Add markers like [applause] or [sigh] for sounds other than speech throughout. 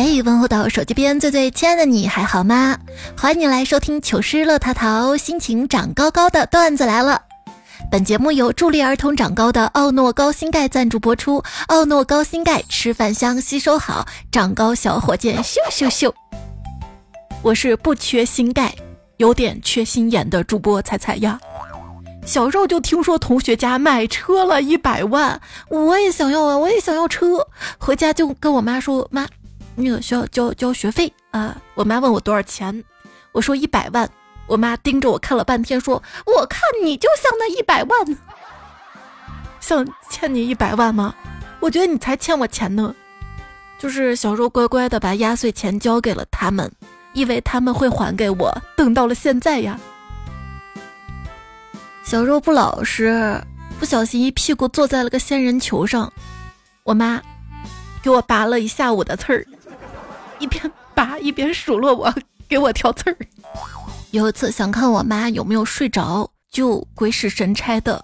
嘿，问候到手机边最最亲爱的你还好吗？欢迎你来收听糗事乐淘淘，心情长高高的段子来了。本节目由助力儿童长高的奥诺高新钙赞助播出。奥诺高新钙，吃饭香，吸收好，长高小火箭，咻咻咻！我是不缺锌钙，有点缺心眼的主播彩彩呀。小时候就听说同学家买车了一百万，我也想要啊，我也想要车。回家就跟我妈说，妈。那个需要交交学费啊！我妈问我多少钱，我说一百万。我妈盯着我看了半天，说：“我看你就像那一百万，像欠你一百万吗？我觉得你才欠我钱呢。就是小时候乖乖的把压岁钱交给了他们，以为他们会还给我。等到了现在呀，小时候不老实，不小心一屁股坐在了个仙人球上，我妈给我拔了一下午的刺儿。”一边拔一边数落我，给我挑刺儿。有一次想看我妈有没有睡着，就鬼使神差的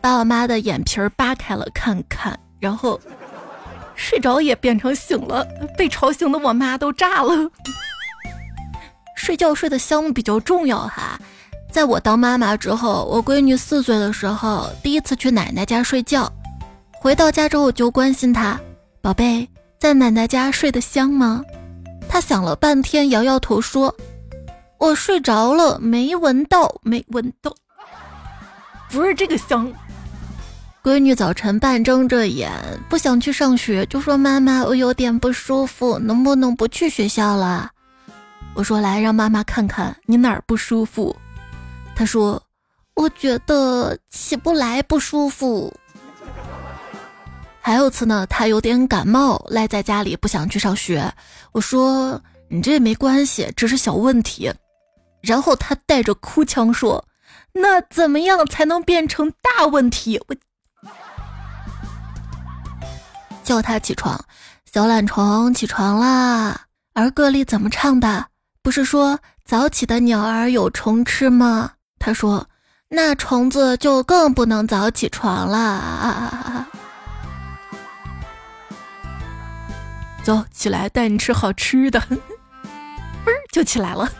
把我妈的眼皮儿扒开了看看，然后睡着也变成醒了。被吵醒的我妈都炸了。睡觉睡得香比较重要哈。在我当妈妈之后，我闺女四岁的时候第一次去奶奶家睡觉，回到家之后我就关心她，宝贝。在奶奶家睡得香吗？他想了半天，摇摇头说：“我睡着了，没闻到，没闻到，不是这个香。”闺女早晨半睁着眼，不想去上学，就说：“妈妈，我有点不舒服，能不能不去学校了？”我说：“来，让妈妈看看你哪儿不舒服。”她说：“我觉得起不来，不舒服。”还有次呢，他有点感冒，赖在家里不想去上学。我说你这也没关系，只是小问题。然后他带着哭腔说：“那怎么样才能变成大问题？”我叫他起床，小懒虫起床啦。儿歌里怎么唱的？不是说早起的鸟儿有虫吃吗？他说那虫子就更不能早起床了。走起来，带你吃好吃的，[laughs] 嘣儿就起来了。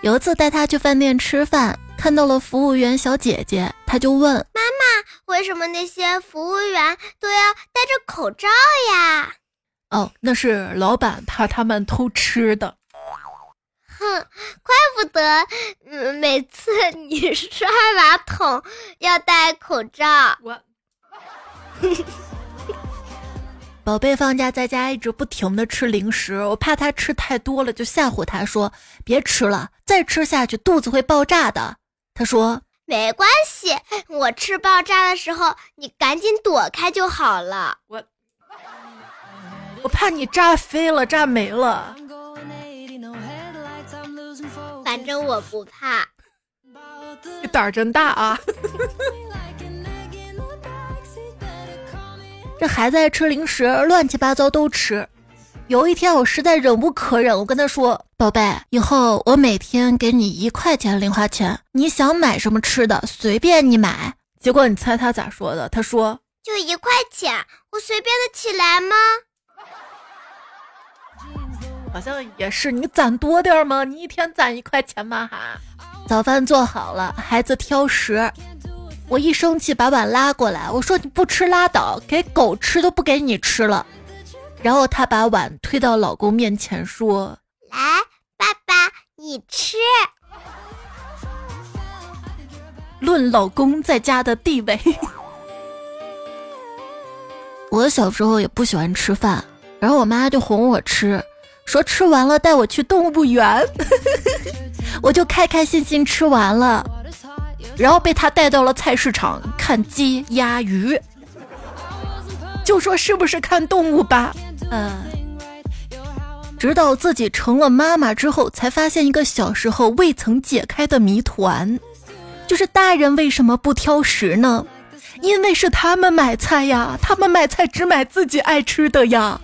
有一次带他去饭店吃饭，看到了服务员小姐姐，他就问妈妈：“为什么那些服务员都要戴着口罩呀？”哦，那是老板怕他们偷吃的。哼，怪不得每次你刷马桶要戴口罩。我。[laughs] 宝贝放假在家一直不停的吃零食，我怕他吃太多了，就吓唬他说：“别吃了，再吃下去肚子会爆炸的。”他说：“没关系，我吃爆炸的时候，你赶紧躲开就好了。”我我怕你炸飞了，炸没了。反正我不怕，你 [laughs] 胆儿真大啊！[laughs] 这孩子爱吃零食，乱七八糟都吃。有一天我实在忍无可忍，我跟他说：“宝贝，以后我每天给你一块钱零花钱，你想买什么吃的随便你买。”结果你猜他咋说的？他说：“就一块钱，我随便的起来吗？”好像也是，你攒多点吗？你一天攒一块钱吗？哈。早饭做好了，孩子挑食。我一生气，把碗拉过来，我说你不吃拉倒，给狗吃都不给你吃了。[laughs] 然后他把碗推到老公面前说：“来，爸爸，你吃。[laughs] ”论老公在家的地位，[laughs] 我小时候也不喜欢吃饭，然后我妈就哄我吃，说吃完了带我去动物园，我就开开心心吃完了。然后被他带到了菜市场看鸡鸭鱼，就说是不是看动物吧？嗯，直到自己成了妈妈之后，才发现一个小时候未曾解开的谜团，就是大人为什么不挑食呢？因为是他们买菜呀，他们买菜只买自己爱吃的呀。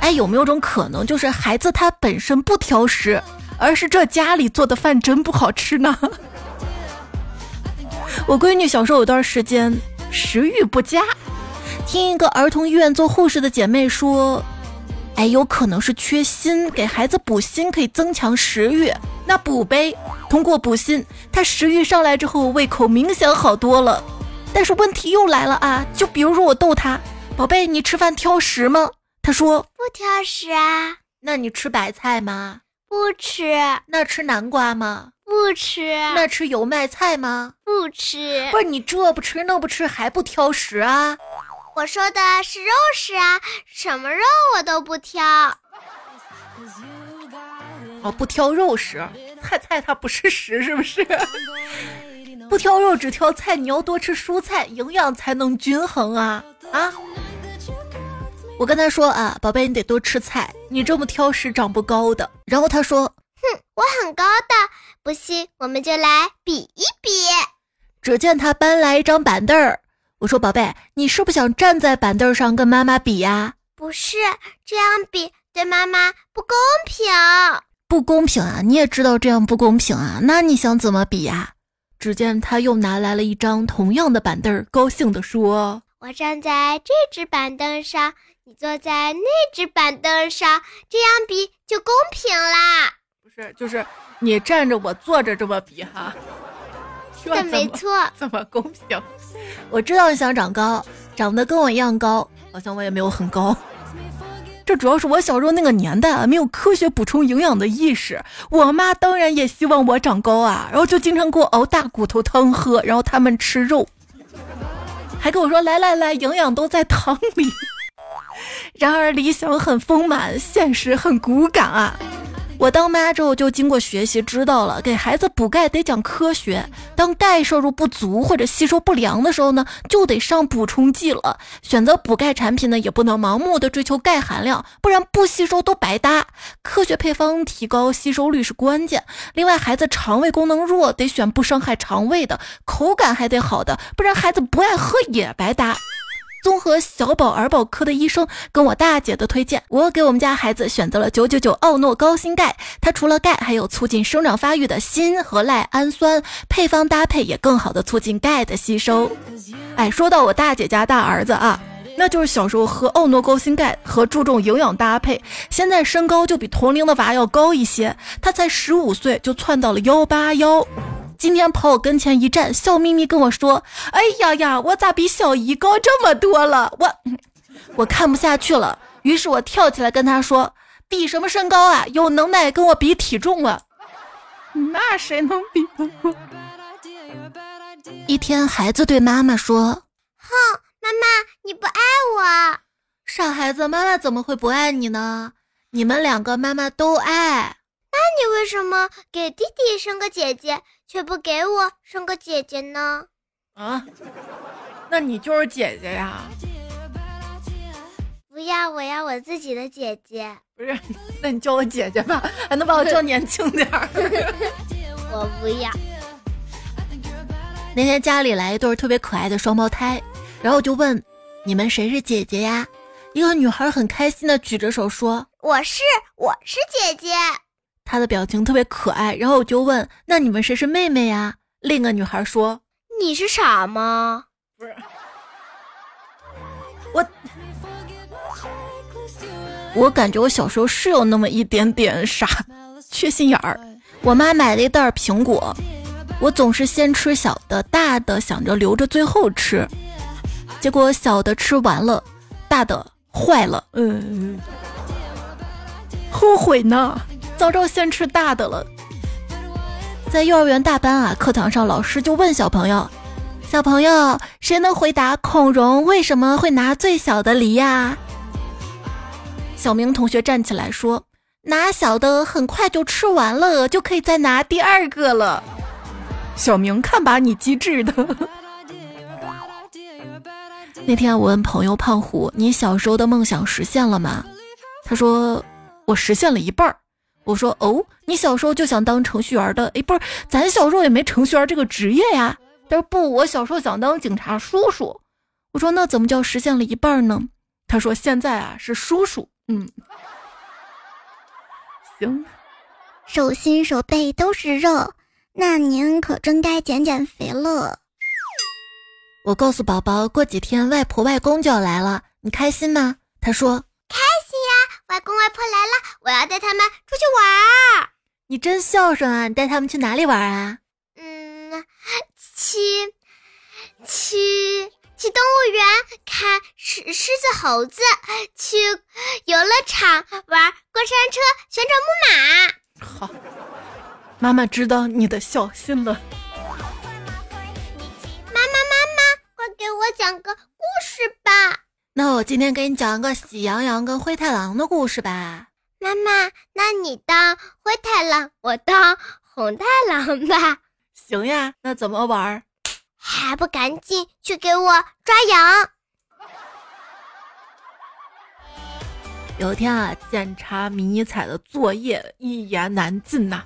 哎，有没有种可能，就是孩子他本身不挑食？而是这家里做的饭真不好吃呢。[laughs] 我闺女小时候有段时间食欲不佳，听一个儿童医院做护士的姐妹说，哎，有可能是缺锌，给孩子补锌可以增强食欲。那补呗，通过补锌，她食欲上来之后，胃口明显好多了。但是问题又来了啊，就比如说我逗她，宝贝，你吃饭挑食吗？她说不挑食啊。那你吃白菜吗？不吃。那吃南瓜吗？不吃。那吃油麦菜吗？不吃。不是你这不吃那不吃还不挑食啊？我说的是肉食啊，什么肉我都不挑。哦，不挑肉食，菜菜它不是食是不是？不挑肉只挑菜，你要多吃蔬菜，营养才能均衡啊啊！我跟他说啊，宝贝，你得多吃菜，你这么挑食长不高的。然后他说，哼，我很高的，不信我们就来比一比。只见他搬来一张板凳儿。我说：“宝贝，你是不是想站在板凳上跟妈妈比呀？”“不是，这样比对妈妈不公平，不公平啊！你也知道这样不公平啊？那你想怎么比呀？”只见他又拿来了一张同样的板凳儿，高兴地说：“我站在这只板凳上，你坐在那只板凳上，这样比就公平啦。”“不是，就是你站着，我坐着，这么比哈。[laughs] ”这没错，[laughs] 这么公平。我知道你想长高，长得跟我一样高，好像我也没有很高。这主要是我小时候那个年代啊，没有科学补充营养的意识。我妈当然也希望我长高啊，然后就经常给我熬大骨头汤喝，然后他们吃肉，还跟我说来来来，营养都在汤里。然而理想很丰满，现实很骨感啊。我当妈之后就经过学习知道了，给孩子补钙得讲科学。当钙摄入不足或者吸收不良的时候呢，就得上补充剂了。选择补钙产品呢，也不能盲目的追求钙含量，不然不吸收都白搭。科学配方提高吸收率是关键。另外，孩子肠胃功能弱，得选不伤害肠胃的，口感还得好的，不然孩子不爱喝也白搭。综合小宝儿保科的医生跟我大姐的推荐，我给我们家孩子选择了九九九奥诺高锌钙。它除了钙，还有促进生长发育的锌和赖氨酸，配方搭配也更好的促进钙的吸收。哎，说到我大姐家大儿子啊，那就是小时候喝奥诺高锌钙和注重营养搭配，现在身高就比同龄的娃要高一些。他才十五岁就窜到了幺八幺。今天跑我跟前一站，笑眯眯跟我说：“哎呀呀，我咋比小姨高这么多了？”我我看不下去了，于是我跳起来跟他说：“比什么身高啊？有能耐跟我比体重啊！”那谁能比得过？一天，孩子对妈妈说：“哼，妈妈你不爱我，傻孩子，妈妈怎么会不爱你呢？你们两个妈妈都爱。那你为什么给弟弟生个姐姐？”却不给我生个姐姐呢？啊，那你就是姐姐呀？不要，我要我自己的姐姐。不是，那你叫我姐姐吧，还能把我叫年轻点儿。[laughs] 我不要。那天家里来一对特别可爱的双胞胎，然后就问你们谁是姐姐呀？一个女孩很开心的举着手说：“我是，我是姐姐。”他的表情特别可爱，然后我就问：“那你们谁是妹妹呀？”另一个女孩说：“你是傻吗？”不是，我，我感觉我小时候是有那么一点点傻，缺心眼儿。我妈买了一袋苹果，我总是先吃小的，大的想着留着最后吃，结果小的吃完了，大的坏了，嗯，后悔呢。早知道先吃大的了。在幼儿园大班啊，课堂上老师就问小朋友：“小朋友，谁能回答孔融为什么会拿最小的梨呀？”小明同学站起来说：“拿小的很快就吃完了，就可以再拿第二个了。[laughs] ”小明，看把你机智的！[laughs] 那天我问朋友胖虎：“你小时候的梦想实现了吗？”他说：“我实现了一半儿。”我说哦，你小时候就想当程序员的？哎，不是，咱小时候也没程序员这个职业呀。他说不，我小时候想当警察叔叔。我说那怎么叫实现了一半呢？他说现在啊是叔叔。嗯，行，手心手背都是肉，那您可真该减减肥了。我告诉宝宝，过几天外婆外公就要来了，你开心吗？他说外公外婆来了，我要带他们出去玩。你真孝顺啊！你带他们去哪里玩啊？嗯，去去去动物园看狮狮子猴子，去游乐场玩过山车、旋转木马。好，妈妈知道你的孝心了。妈妈妈妈，快给我讲个。那我今天给你讲一个喜羊羊跟灰太狼的故事吧。妈妈，那你当灰太狼，我当红太狼吧。行呀，那怎么玩？还不赶紧去给我抓羊！有一天啊，检查迷彩的作业一言难尽呐。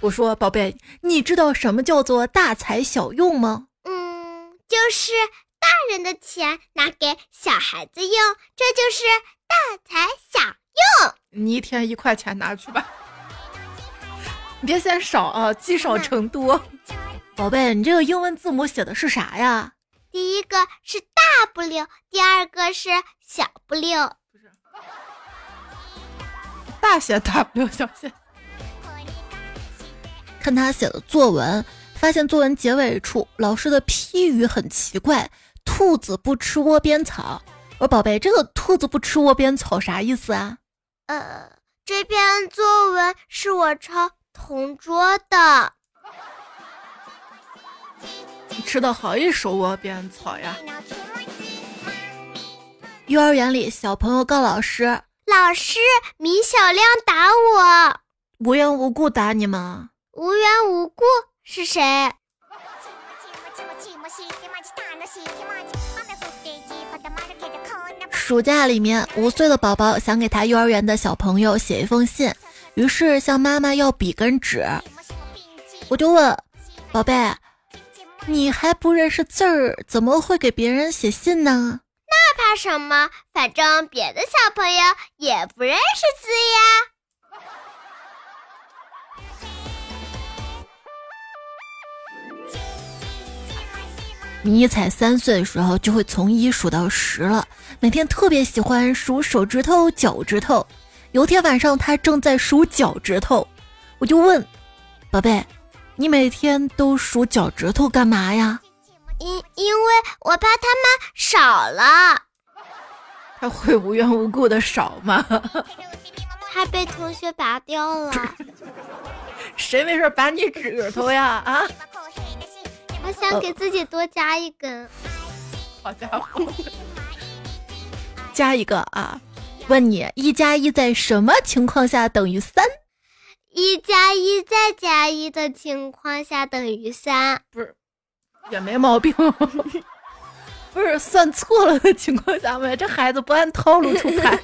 我说：“宝贝，你知道什么叫做大材小用吗？”嗯，就是大人的钱拿给小孩子用，这就是大材小。用你一天一块钱拿去吧，[laughs] 你别嫌少啊，积少成多。[laughs] 宝贝，你这个英文字母写的是啥呀？第一个是大不溜，第二个是小不溜。不是，大写 W，小写。看他写的作文，发现作文结尾处老师的批语很奇怪：兔子不吃窝边草。我说宝贝，这个兔子不吃窝边草啥意思啊？呃，这篇作文是我抄同桌的。你吃的好一手窝边草呀！幼儿园里，小朋友告老师：“老师，米小亮打我，无缘无故打你吗？无缘无故是谁？”暑假里面，五岁的宝宝想给他幼儿园的小朋友写一封信，于是向妈妈要笔跟纸。我就问宝贝：“你还不认识字儿，怎么会给别人写信呢？”那怕什么？反正别的小朋友也不认识字呀。迷彩三岁的时候就会从一数到十了，每天特别喜欢数手指头、脚趾头。有天晚上，他正在数脚趾头，我就问：“宝贝，你每天都数脚趾头干嘛呀？”因因为我怕他们少了。他会无缘无故的少吗？[laughs] 他被同学拔掉了。[laughs] 谁没事拔你指头呀？啊？我想给自己多加一根，好家伙，加一个啊！问你，一加一在什么情况下等于三？一加一再加一的情况下等于三？不是，也没毛病。[laughs] 不是算错了的情况下呗？这孩子不按套路出牌。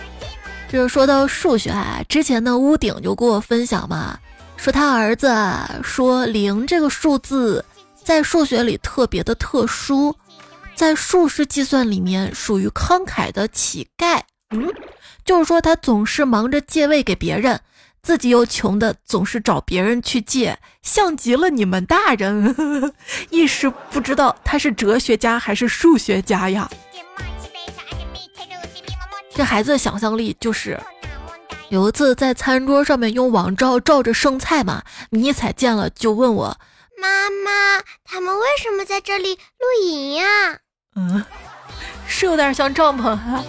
[laughs] 就是说到数学啊，之前的屋顶就给我分享嘛，说他儿子说零这个数字。在数学里特别的特殊，在数式计算里面属于慷慨的乞丐。嗯，就是说他总是忙着借位给别人，自己又穷的总是找别人去借，像极了你们大人。[laughs] 一时不知道他是哲学家还是数学家呀。这孩子的想象力就是，有一次在餐桌上面用网罩罩着剩菜嘛，迷彩见了就问我。妈妈，他们为什么在这里露营呀？嗯，是有点像帐篷啊。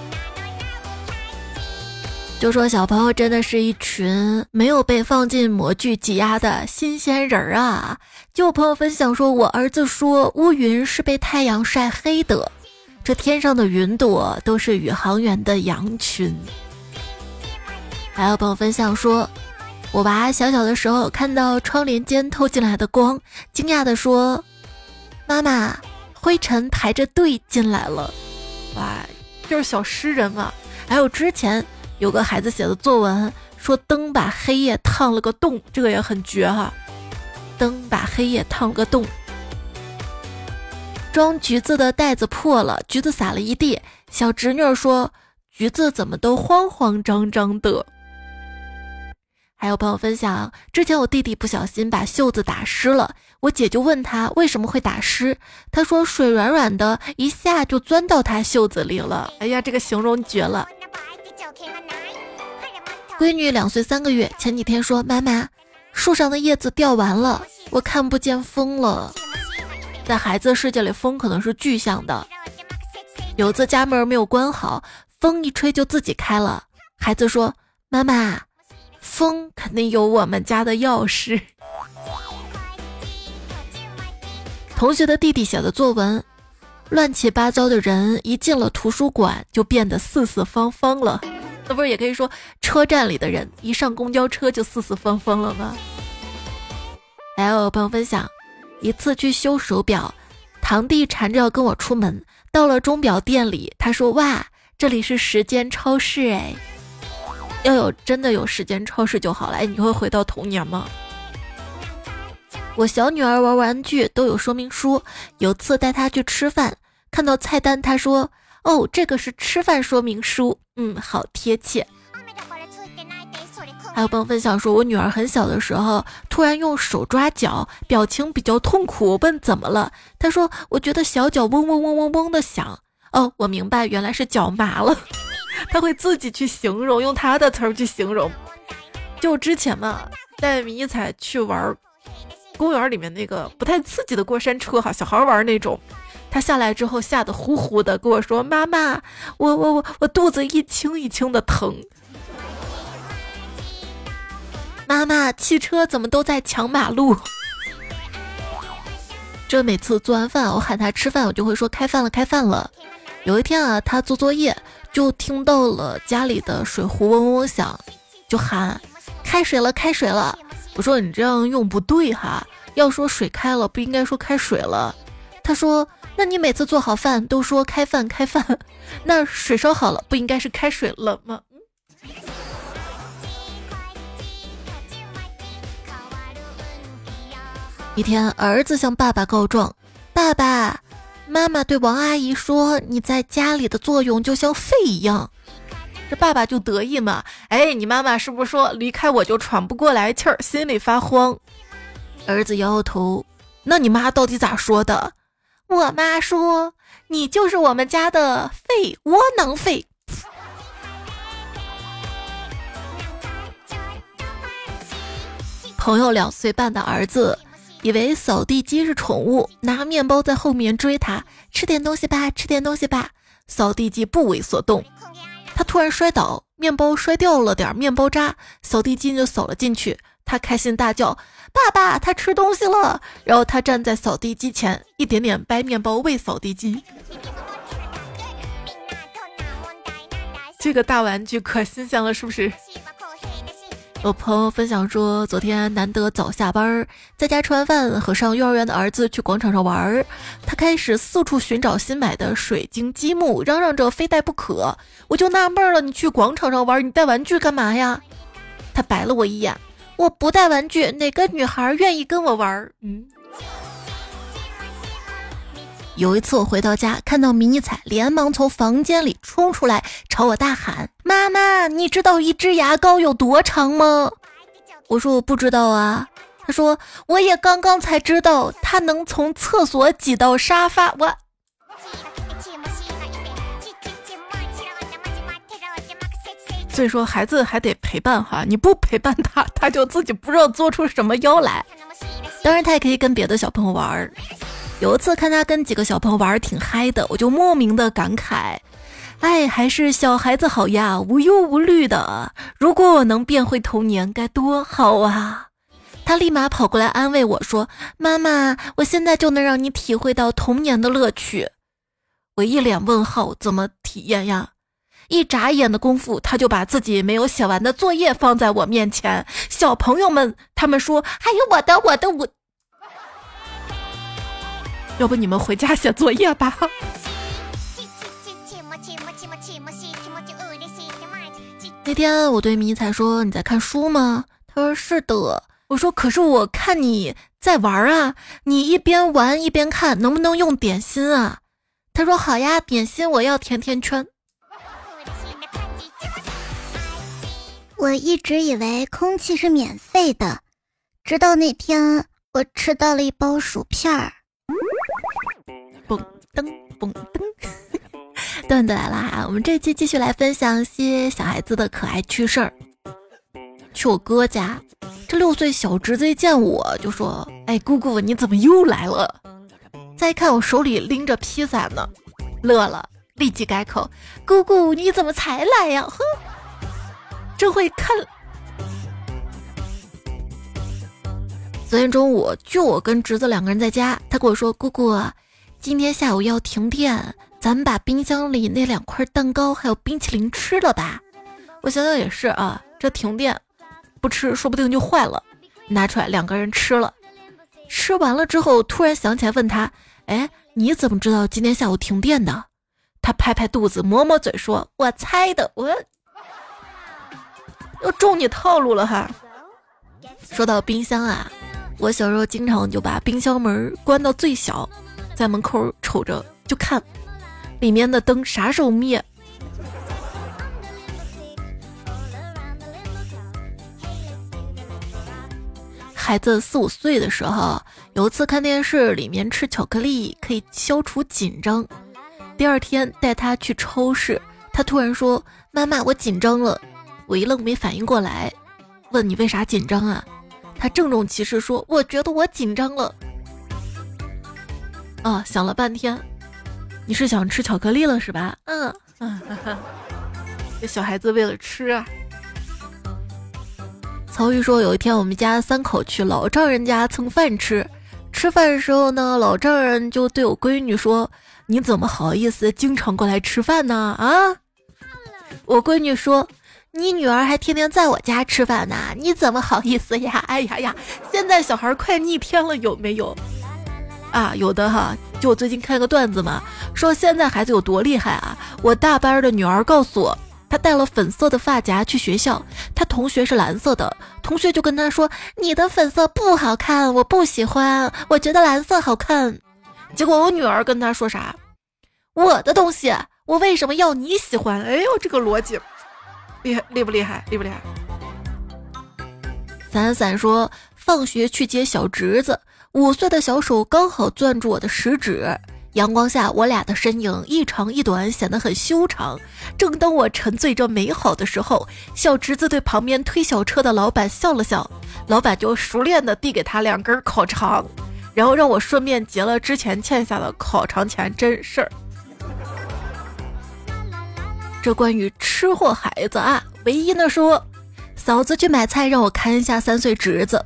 就说小朋友真的是一群没有被放进模具挤压的新鲜人儿啊！就有朋友分享说，我儿子说乌云是被太阳晒黑的，这天上的云朵都是宇航员的羊群。还有朋友分享说。我娃小小的时候看到窗帘间透进来的光，惊讶地说：“妈妈，灰尘排着队进来了。”哇，就是小诗人嘛。还有之前有个孩子写的作文，说灯把黑夜烫了个洞，这个也很绝哈。灯把黑夜烫了个洞。装橘子的袋子破了，橘子洒了一地。小侄女说：“橘子怎么都慌慌张张的？”还有朋友分享，之前我弟弟不小心把袖子打湿了，我姐就问他为什么会打湿，他说水软软的，一下就钻到他袖子里了。哎呀，这个形容绝了。闺女两岁三个月，前几天说妈妈，树上的叶子掉完了，我看不见风了。在孩子世界里，风可能是具象的。有次家门没有关好，风一吹就自己开了。孩子说：“妈妈，风肯定有我们家的钥匙。”同学的弟弟写的作文，乱七八糟的人一进了图书馆就变得四四方方了。那不是也可以说车站里的人一上公交车就四四方方了吗？还有朋友分享，一次去修手表，堂弟缠着要跟我出门，到了钟表店里，他说：“哇，这里是时间超市哎，要有真的有时间超市就好了。”哎，你会回到童年吗？我小女儿玩玩具都有说明书，有次带她去吃饭，看到菜单，她说。哦，这个是吃饭说明书，嗯，好贴切。还有朋友分享说，我女儿很小的时候突然用手抓脚，表情比较痛苦。我问怎么了，她说我觉得小脚嗡嗡嗡嗡嗡的响。哦，我明白，原来是脚麻了。他会自己去形容，用他的词儿去形容。就之前嘛，带迷彩去玩公园里面那个不太刺激的过山车哈，小孩玩那种。他下来之后吓得呼呼的，跟我说：“妈妈，我我我我肚子一轻一轻的疼。”妈妈，汽车怎么都在抢马路？这每次做完饭，我喊他吃饭，我就会说：“开饭了，开饭了。”有一天啊，他做作业就听到了家里的水壶嗡嗡响，就喊：“开水了，开水了！”我说：“你这样用不对哈，要说水开了，不应该说开水了。”他说。那你每次做好饭都说开饭开饭，[laughs] 那水烧好了不应该是开水了吗？一天，儿子向爸爸告状：“爸爸妈妈对王阿姨说，你在家里的作用就像肺一样。”这爸爸就得意嘛：“哎，你妈妈是不是说离开我就喘不过来气儿，心里发慌？”儿子摇摇头：“那你妈到底咋说的？”我妈说：“你就是我们家的肺，窝囊废。”朋友两岁半的儿子以为扫地机是宠物，拿面包在后面追他，吃点东西吧，吃点东西吧。扫地机不为所动，他突然摔倒，面包摔掉了点面包渣，扫地机就扫了进去。他开心大叫：“爸爸，他吃东西了！”然后他站在扫地机前，一点点掰面包喂扫地机。这个大玩具可新鲜了，是不是？我朋友分享说，昨天难得早下班，在家吃完饭，和上幼儿园的儿子去广场上玩儿。他开始四处寻找新买的水晶积木，嚷嚷着非带不可。我就纳闷了，你去广场上玩，你带玩具干嘛呀？他白了我一眼。我不带玩具，哪个女孩愿意跟我玩？嗯。有一次我回到家，看到迷彩，连忙从房间里冲出来，朝我大喊：“妈妈，你知道一支牙膏有多长吗？”我说：“我不知道啊。”他说：“我也刚刚才知道，它能从厕所挤到沙发。”我。所以说，孩子还得陪伴哈，你不陪伴他，他就自己不知道做出什么妖来。当然，他也可以跟别的小朋友玩儿。有一次看他跟几个小朋友玩儿挺嗨的，我就莫名的感慨，哎，还是小孩子好呀，无忧无虑的。如果我能变回童年，该多好啊！他立马跑过来安慰我说：“妈妈，我现在就能让你体会到童年的乐趣。”我一脸问号，怎么体验呀？一眨眼的功夫，他就把自己没有写完的作业放在我面前。小朋友们，他们说：“还有我的，我的，我。”要不你们回家写作业吧。那天我对迷彩说：“你在看书吗？”他说：“是的。”我说：“可是我看你在玩啊，你一边玩一边看，能不能用点心啊？”他说：“好呀，点心我要甜甜圈。”我一直以为空气是免费的，直到那天我吃到了一包薯片儿。蹦噔蹦噔，[laughs] 段子来了哈！我们这期继续来分享些小孩子的可爱趣事儿。去我哥家，这六岁小侄子一见我就说：“哎，姑姑你怎么又来了？”再一看我手里拎着披萨呢，乐了，立即改口：“姑姑你怎么才来呀？”哼，真会看。昨天中午就我跟侄子两个人在家，他跟我说：“姑姑，今天下午要停电，咱们把冰箱里那两块蛋糕还有冰淇淋吃了吧？”我想想也是啊，这停电不吃说不定就坏了。拿出来两个人吃了，吃完了之后突然想起来问他：“哎，你怎么知道今天下午停电的？”他拍拍肚子抹抹嘴说：“我猜的，我又中你套路了哈。”说到冰箱啊。我小时候经常就把冰箱门关到最小，在门口瞅着就看，里面的灯啥时候灭。孩子四五岁的时候，有一次看电视，里面吃巧克力可以消除紧张。第二天带他去超市，他突然说：“妈妈，我紧张了。”我一愣，没反应过来，问你为啥紧张啊？他郑重其事说：“我觉得我紧张了。”啊，想了半天，你是想吃巧克力了是吧？嗯嗯，[laughs] 这小孩子为了吃啊。曹玉说：“有一天我们家三口去老丈人家蹭饭吃，吃饭的时候呢，老丈人就对我闺女说：‘你怎么好意思经常过来吃饭呢？’啊，我闺女说。”你女儿还天天在我家吃饭呢，你怎么好意思呀？哎呀呀，现在小孩快逆天了，有没有？啊，有的哈。就我最近看个段子嘛，说现在孩子有多厉害啊！我大班的女儿告诉我，她带了粉色的发夹去学校，她同学是蓝色的，同学就跟她说：“你的粉色不好看，我不喜欢，我觉得蓝色好看。”结果我女儿跟她说啥？我的东西，我为什么要你喜欢？哎呦，这个逻辑。厉害厉不厉害？厉不厉害？伞伞说，放学去接小侄子，五岁的小手刚好攥住我的食指，阳光下我俩的身影一长一短，显得很修长。正当我沉醉着美好的时候，小侄子对旁边推小车的老板笑了笑，老板就熟练的递给他两根烤肠，然后让我顺便结了之前欠下的烤肠钱，真事儿。这关于吃货孩子啊，唯一呢说，嫂子去买菜让我看一下三岁侄子，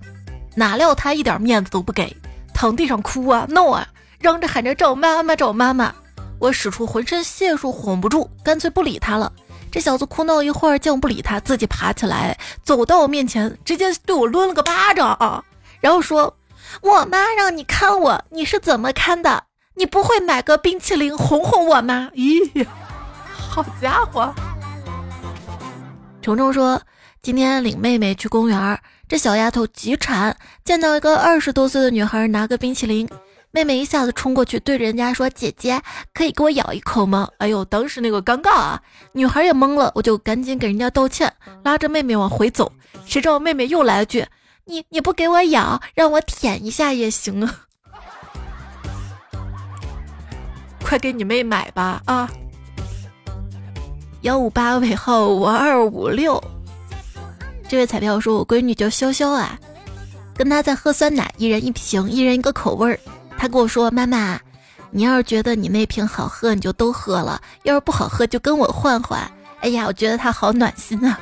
哪料他一点面子都不给，躺地上哭啊闹啊，嚷着喊着找妈妈找妈妈。我使出浑身解数哄不住，干脆不理他了。这小子哭闹一会儿，见我不理他，自己爬起来走到我面前，直接对我抡了个巴掌啊，然后说：“我妈让你看我，你是怎么看的？你不会买个冰淇淋哄哄我吗？”咦。好家伙！虫虫说，今天领妹妹去公园，这小丫头极馋，见到一个二十多岁的女孩拿个冰淇淋，妹妹一下子冲过去对人家说：“姐姐，可以给我咬一口吗？”哎呦，当时那个尴尬啊，女孩也懵了，我就赶紧给人家道歉，拉着妹妹往回走。谁知道妹妹又来了句：“你你不给我咬，让我舔一下也行啊！”快给你妹买吧啊！幺五八尾号五二五六，这位彩票说：“我闺女叫潇潇啊，跟她在喝酸奶，一人一瓶，一人一个口味儿。她跟我说：‘妈妈，你要是觉得你那瓶好喝，你就都喝了；要是不好喝，就跟我换换。’哎呀，我觉得她好暖心啊。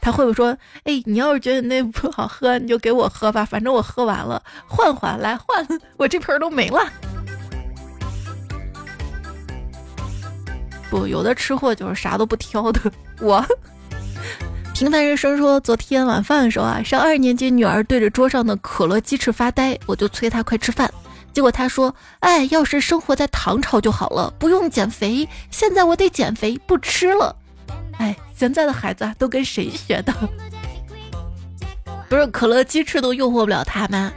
他会不会说：‘哎，你要是觉得那不好喝，你就给我喝吧，反正我喝完了，换换来换，[laughs] 我这瓶都没了。’”不，有的吃货就是啥都不挑的。我平凡人生说，昨天晚饭的时候啊，上二年级女儿对着桌上的可乐鸡翅发呆，我就催她快吃饭。结果她说：“哎，要是生活在唐朝就好了，不用减肥。现在我得减肥，不吃了。”哎，现在的孩子啊都跟谁学的？不是可乐鸡翅都诱惑不了他吗？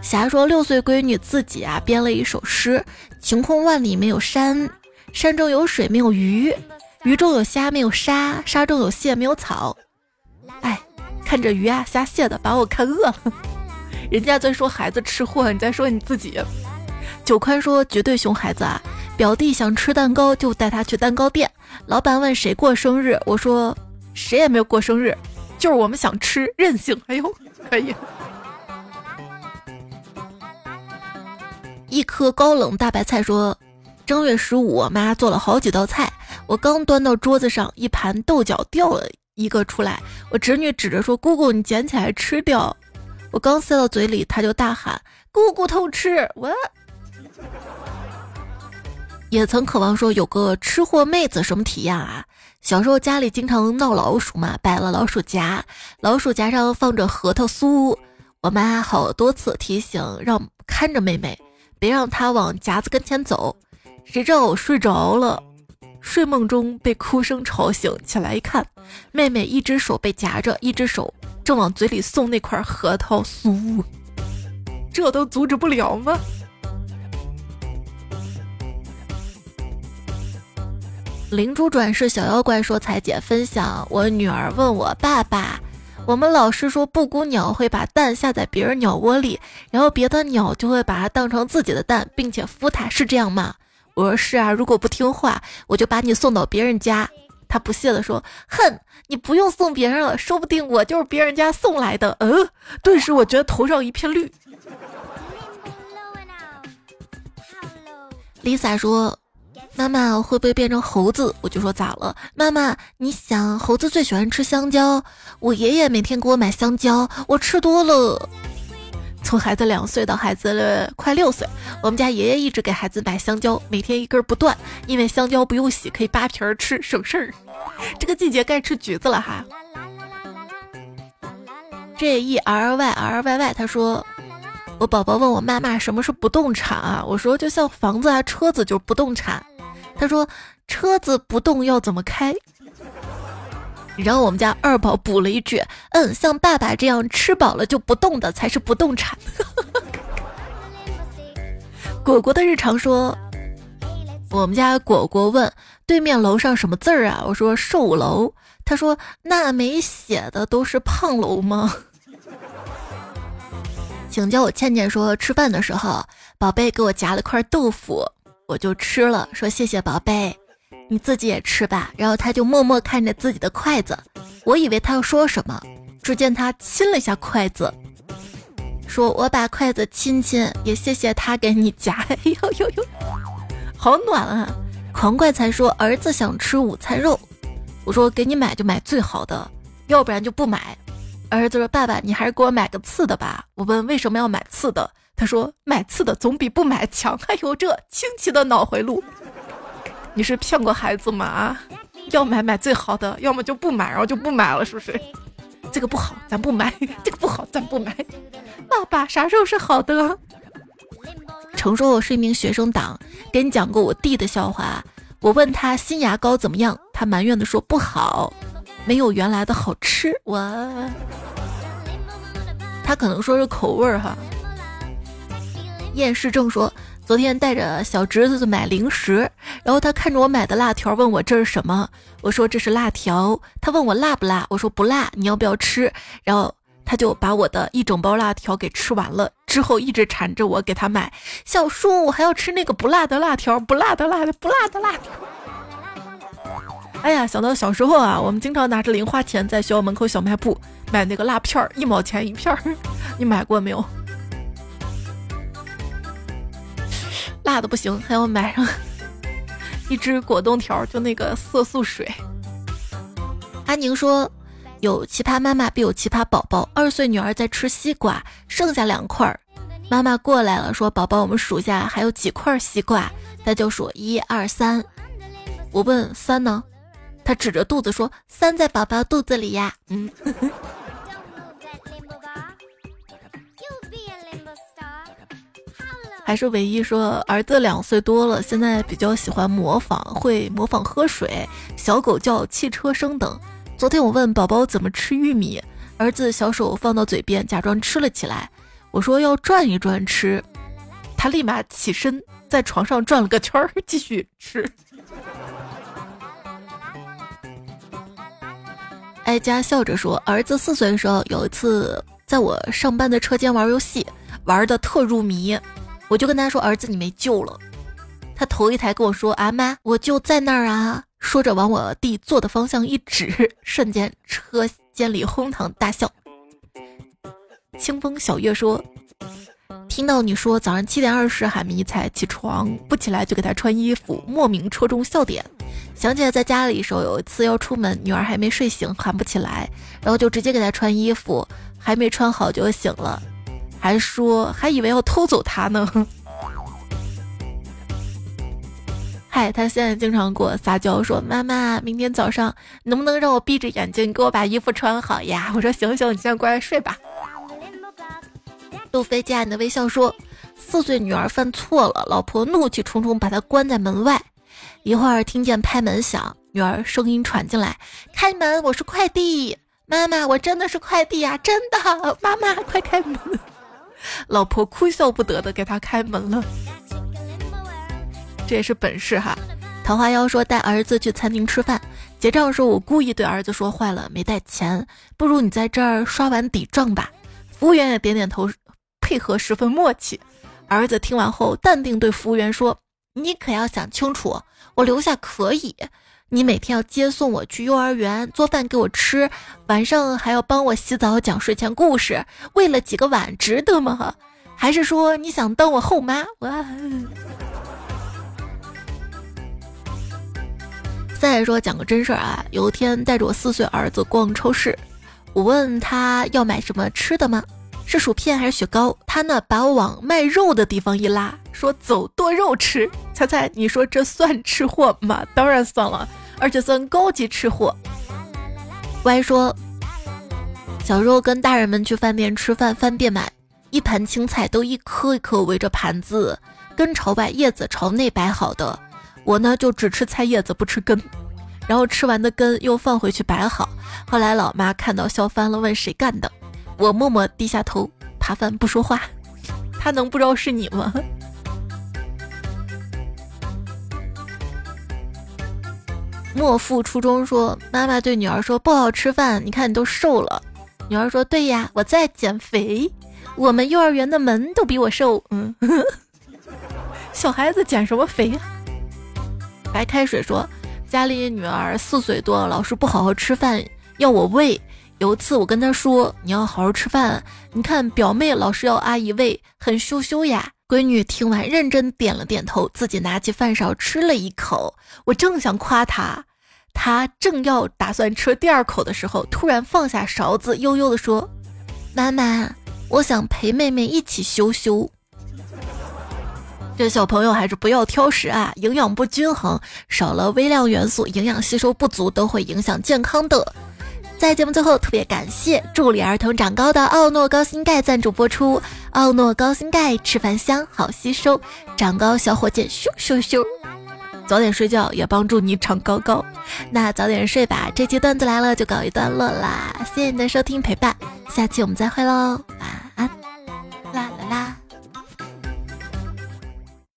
霞说，六岁闺女自己啊编了一首诗：晴空万里没有山。山中有水没有鱼，鱼中有虾没有沙，沙中有蟹没有草。哎，看着鱼啊虾蟹的，把我看饿了。[laughs] 人家在说孩子吃货，你在说你自己。九宽说绝对熊孩子啊！表弟想吃蛋糕，就带他去蛋糕店。老板问谁过生日，我说谁也没有过生日，就是我们想吃，任性。哎呦，可以。一颗高冷大白菜说，正月十五，我妈做了好几道菜，我刚端到桌子上，一盘豆角掉了一个出来，我侄女指着说：“姑姑，你捡起来吃掉。”我刚塞到嘴里，她就大喊：“姑姑偷吃！”我。也曾渴望说有个吃货妹子什么体验啊？小时候家里经常闹老鼠嘛，摆了老鼠夹，老鼠夹上放着核桃酥。我妈好多次提醒让看着妹妹，别让她往夹子跟前走。谁知道我睡着了，睡梦中被哭声吵醒，起来一看，妹妹一只手被夹着，一只手正往嘴里送那块核桃酥，这都阻止不了吗？灵珠转世小妖怪说：“彩姐分享，我女儿问我爸爸，我们老师说布谷鸟会把蛋下在别人鸟窝里，然后别的鸟就会把它当成自己的蛋，并且孵它，是这样吗？”我说：“是啊，如果不听话，我就把你送到别人家。”他不屑地说：“哼，你不用送别人了，说不定我就是别人家送来的。”嗯，顿时我觉得头上一片绿。Lisa 说。妈妈会不会变成猴子？我就说咋了？妈妈，你想猴子最喜欢吃香蕉，我爷爷每天给我买香蕉，我吃多了。从孩子两岁到孩子快六岁，我们家爷爷一直给孩子买香蕉，每天一根不断，因为香蕉不用洗，可以扒皮儿吃，省事儿。这个季节该吃橘子了哈。J E R Y R Y Y，他说。我宝宝问我妈妈什么是不动产啊？我说就像房子啊、车子就是不动产。他说车子不动要怎么开？然后我们家二宝补了一句：嗯，像爸爸这样吃饱了就不动的才是不动产。[laughs] 果果的日常说，我们家果果问对面楼上什么字儿啊？我说瘦楼。他说那没写的都是胖楼吗？[laughs] 请叫我倩倩。说吃饭的时候，宝贝给我夹了块豆腐，我就吃了。说谢谢宝贝，你自己也吃吧。然后他就默默看着自己的筷子，我以为他要说什么，只见他亲了一下筷子，说我把筷子亲亲，也谢谢他给你夹。[laughs] 哎呦呦呦，好暖啊！狂怪才说儿子想吃午餐肉，我说给你买就买最好的，要不然就不买。儿子说：“爸爸，你还是给我买个次的吧。”我问：“为什么要买次的？”他说：“买次的总比不买强。[laughs] ”哎呦，这清奇的脑回路！你是骗过孩子吗？啊，要买买最好的，要么就不买，然后就不买了，是不是？这个不好，咱不买；[laughs] 这个不好，咱不买。爸爸，啥时候是好的？诚说我是一名学生党，给你讲过我弟的笑话。我问他新牙膏怎么样，他埋怨的说不好。没有原来的好吃，我他可能说是口味儿哈。厌世症说，昨天带着小侄子买零食，然后他看着我买的辣条，问我这是什么？我说这是辣条。他问我辣不辣？我说不辣，你要不要吃？然后他就把我的一整包辣条给吃完了，之后一直缠着我给他买。小叔，我还要吃那个不辣的辣条，不辣的辣的不辣的辣条。哎呀，想到小时候啊，我们经常拿着零花钱在学校门口小卖部买那个辣片儿，一毛钱一片儿，[laughs] 你买过没有？辣的不行，还要买上 [laughs] 一只果冻条，就那个色素水。阿宁说：“有奇葩妈妈必有奇葩宝宝。”二岁女儿在吃西瓜，剩下两块儿，妈妈过来了，说：“宝宝，我们数下还有几块西瓜。”他就说：“一二三。”我问：“三呢？”他指着肚子说：“三在宝宝肚子里呀。”嗯，还是唯一说儿子两岁多了，现在比较喜欢模仿，会模仿喝水、小狗叫、汽车声等。昨天我问宝宝怎么吃玉米，儿子小手放到嘴边，假装吃了起来。我说要转一转吃，他立马起身在床上转了个圈儿，继续吃。哀家笑着说：“儿子四岁的时候，有一次在我上班的车间玩游戏，玩的特入迷。我就跟他说：“儿子，你没救了。”他头一抬跟我说：“啊妈，我就在那儿啊。”说着往我弟坐的方向一指，[laughs] 瞬间车间里哄堂大笑。清风小月说：“听到你说早上七点二十喊迷彩起床，不起来就给他穿衣服，莫名戳中笑点。想起来在家里时候有一次要出门，女儿还没睡醒，喊不起来，然后就直接给她穿衣服，还没穿好就醒了，还说还以为要偷走她呢。”嗨，他现在经常给我撒娇说：“妈妈，明天早上能不能让我闭着眼睛给我把衣服穿好呀？”我说：“行行，你先乖乖睡吧。”路飞家你的微笑说：“四岁女儿犯错了，老婆怒气冲冲把她关在门外。一会儿听见拍门响，女儿声音传进来：‘开门，我是快递。’妈妈，我真的是快递呀，真的。妈妈，快开门！老婆哭笑不得的给他开门了。”这也是本事哈。桃花妖说带儿子去餐厅吃饭，结账时候我故意对儿子说坏了没带钱，不如你在这儿刷碗抵账吧。服务员也点点头，配合十分默契。儿子听完后淡定对服务员说：“你可要想清楚，我留下可以，你每天要接送我去幼儿园，做饭给我吃，晚上还要帮我洗澡讲睡前故事，为了几个碗值得吗？还是说你想当我后妈？我。”再说讲个真事儿啊，有一天带着我四岁儿子逛超市，我问他要买什么吃的吗？是薯片还是雪糕？他呢把我往卖肉的地方一拉，说走剁肉吃。猜猜你说这算吃货吗？当然算了，而且算高级吃货。我还说，小时候跟大人们去饭店吃饭，饭店买一盘青菜都一颗一颗围着盘子，根朝外，叶子朝内摆好的。我呢就只吃菜叶子不吃根，然后吃完的根又放回去摆好。后来老妈看到笑翻了，问谁干的？我默默低下头扒饭不说话。[laughs] 他能不知道是你吗？莫负初衷说，妈妈对女儿说不好吃饭，你看你都瘦了。女儿说对呀，我在减肥。我们幼儿园的门都比我瘦。嗯，[laughs] 小孩子减什么肥呀？白开水说：“家里女儿四岁多，老是不好好吃饭，要我喂。有一次我跟她说，你要好好吃饭。你看表妹老是要阿姨喂，很羞羞呀。”闺女听完认真点了点头，自己拿起饭勺吃了一口。我正想夸她，她正要打算吃第二口的时候，突然放下勺子，悠悠地说：“妈妈，我想陪妹妹一起羞羞。”这小朋友还是不要挑食啊，营养不均衡，少了微量元素，营养吸收不足都会影响健康的。在节目最后，特别感谢助力儿童长高的奥诺高新钙赞助播出。奥诺高新钙，吃饭香，好吸收，长高小火箭咻咻咻。早点睡觉也帮助你长高高。那早点睡吧，这期段子来了就告一段落啦，谢谢你的收听陪伴，下期我们再会喽。